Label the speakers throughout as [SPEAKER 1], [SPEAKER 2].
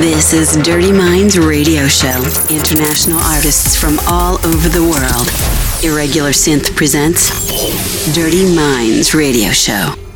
[SPEAKER 1] This is Dirty Minds Radio Show. International artists from all over the world. Irregular Synth presents Dirty Minds Radio Show.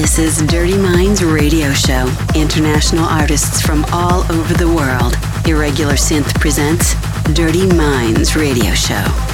[SPEAKER 1] This is Dirty Minds Radio Show. International artists from all over the world. Irregular Synth presents Dirty Minds Radio Show.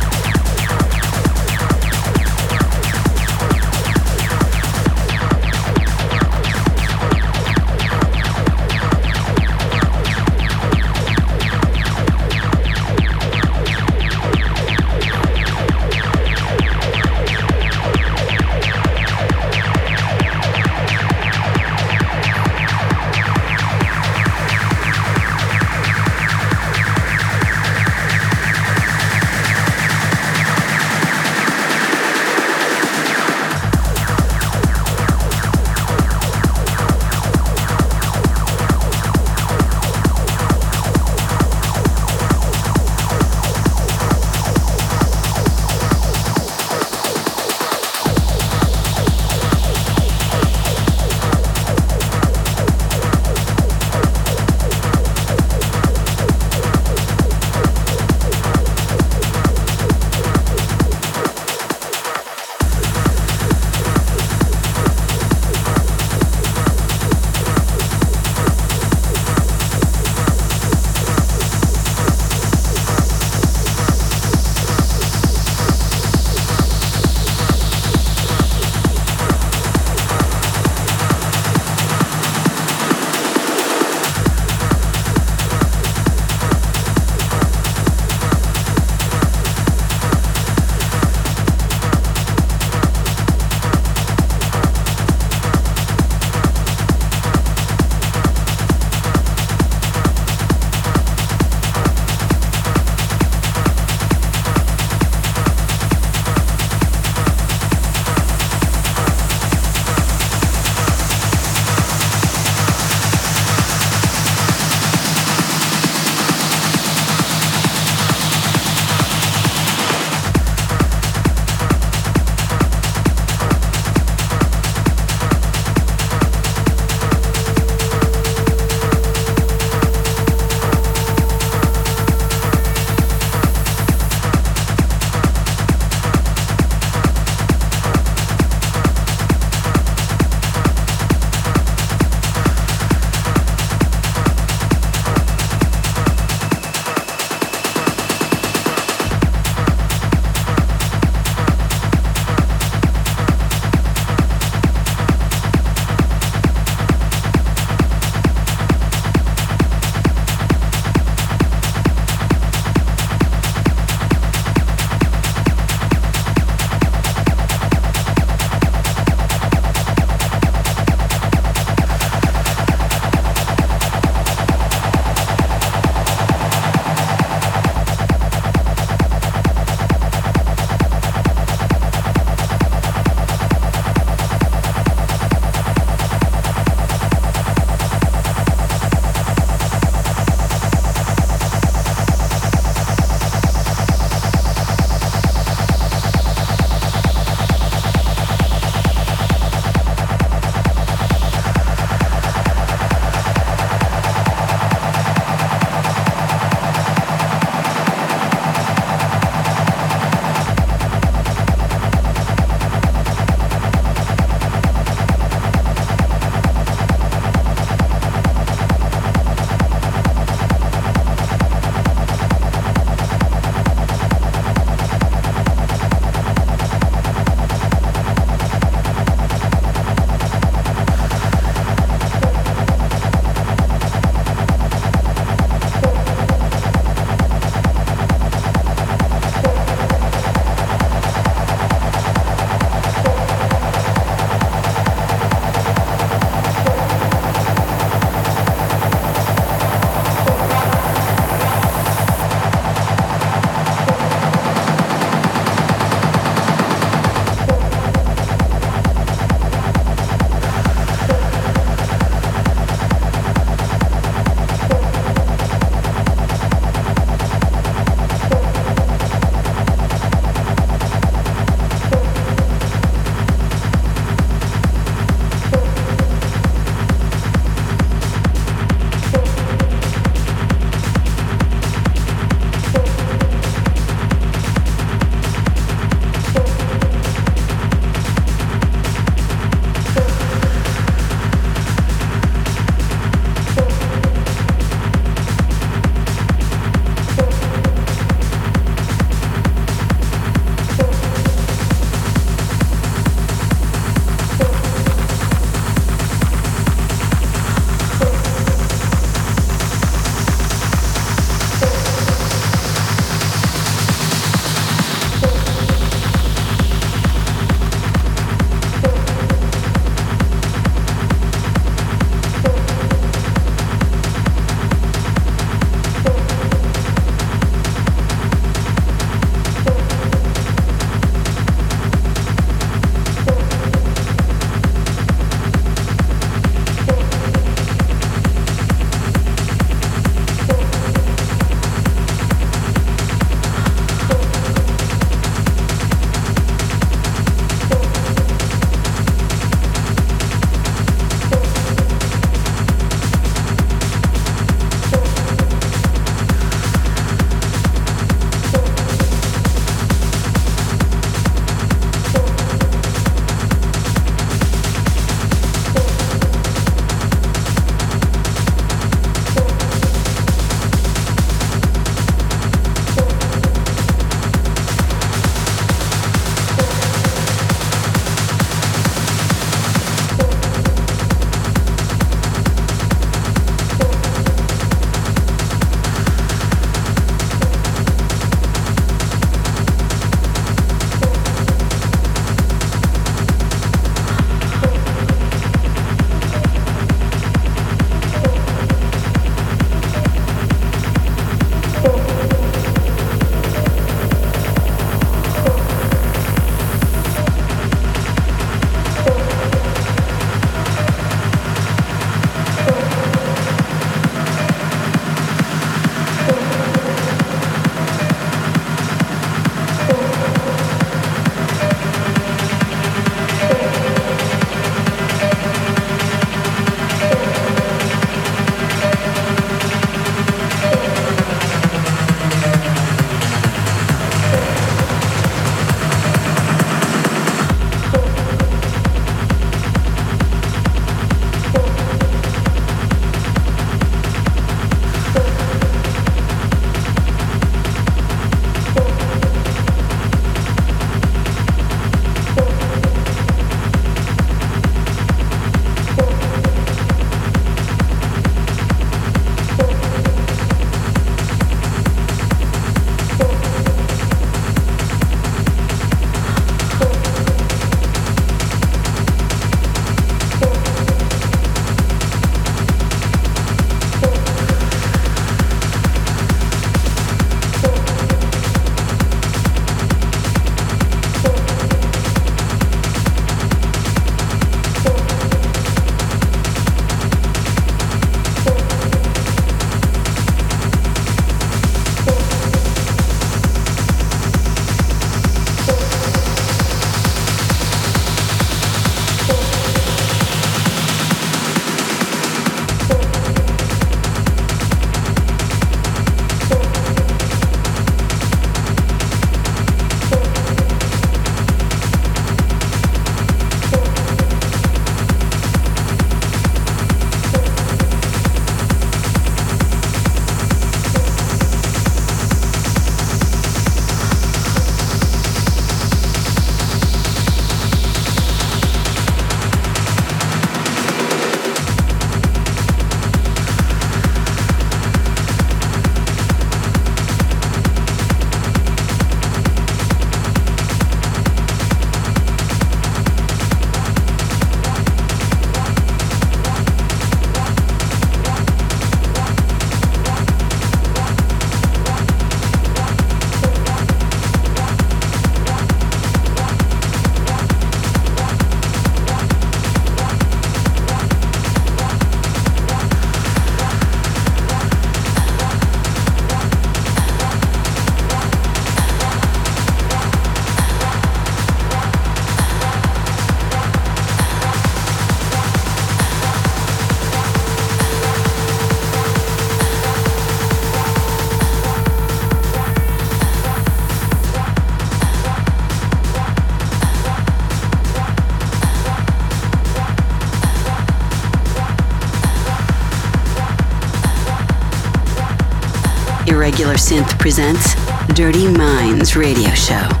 [SPEAKER 1] Synth presents Dirty Minds Radio Show.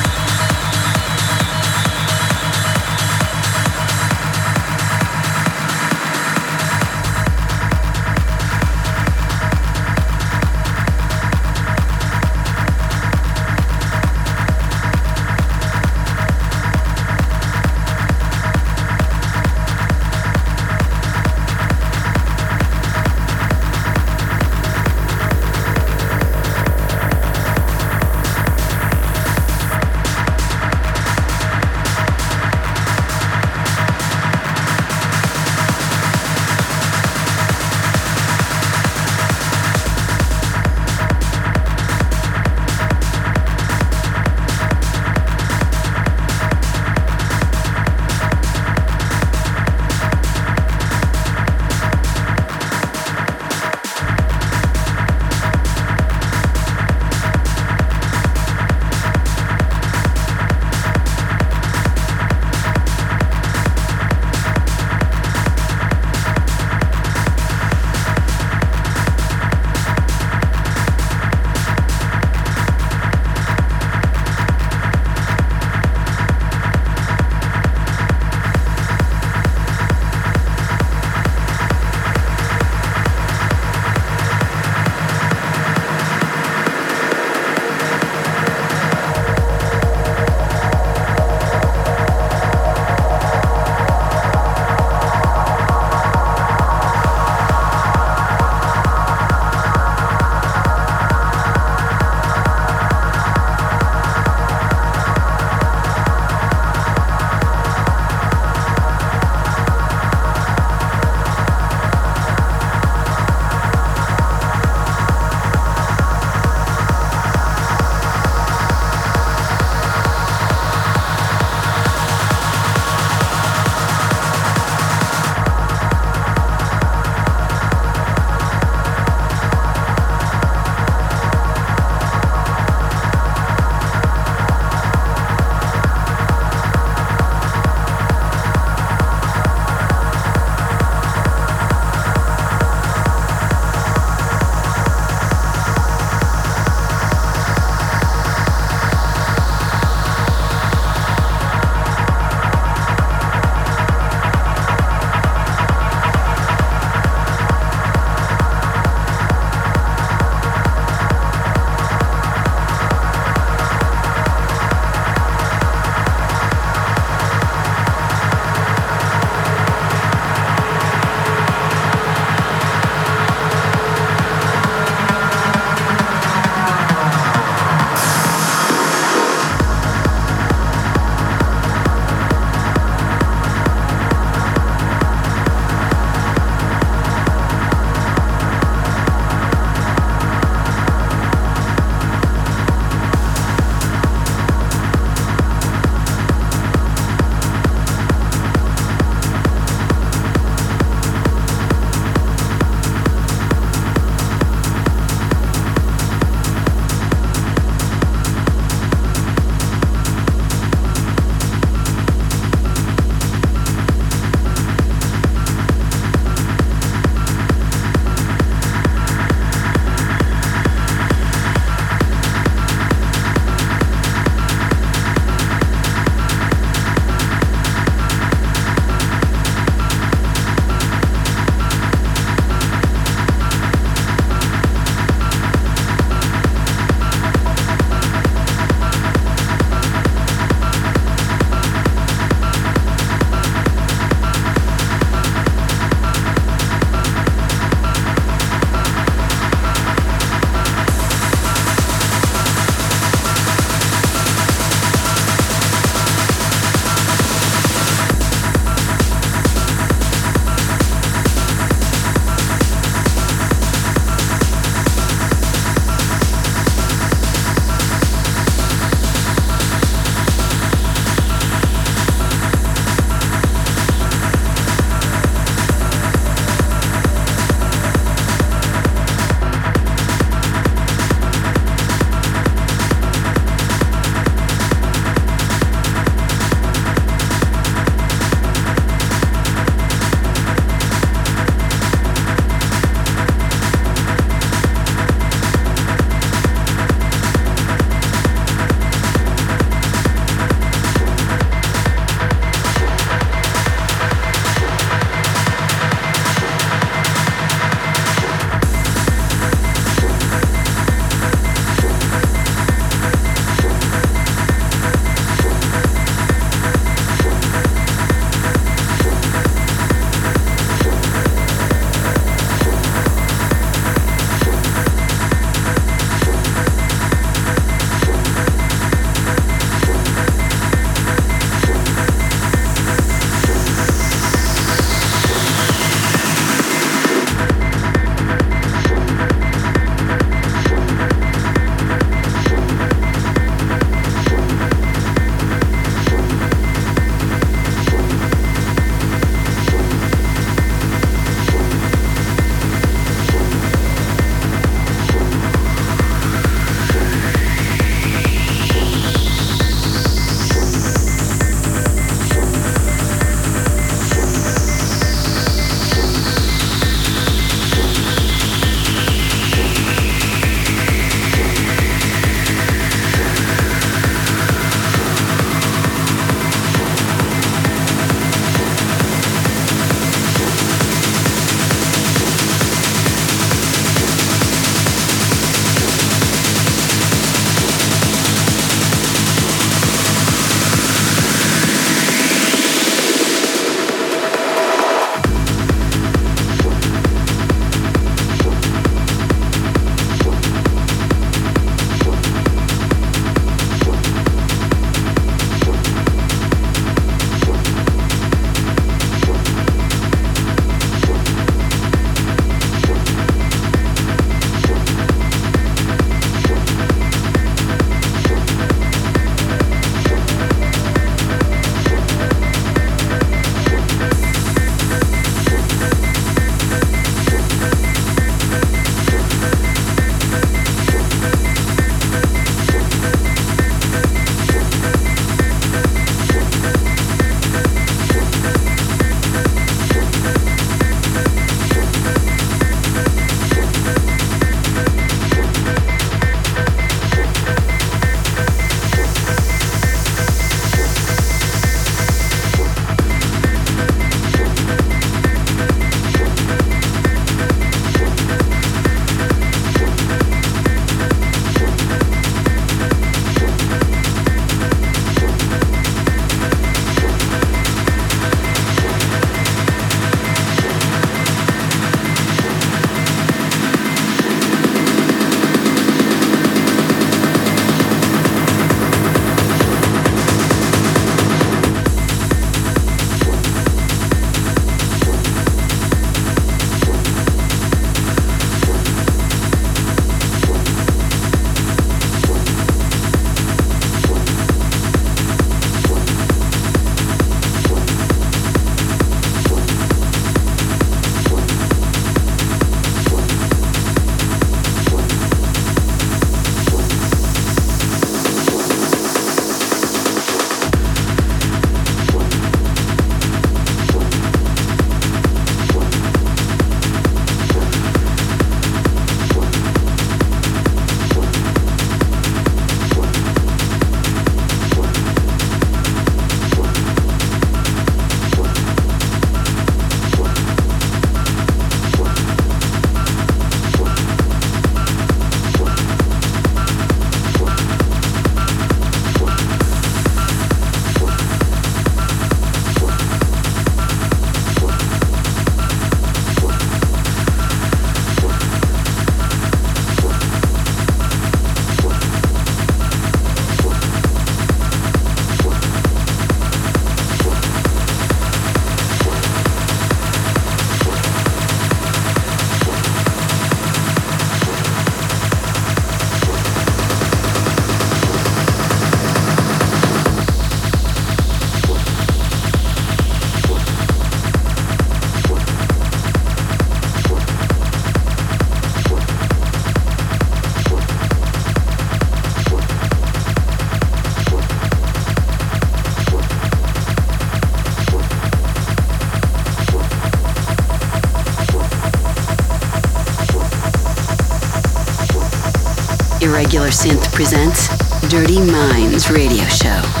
[SPEAKER 1] Synth presents Dirty Minds Radio Show.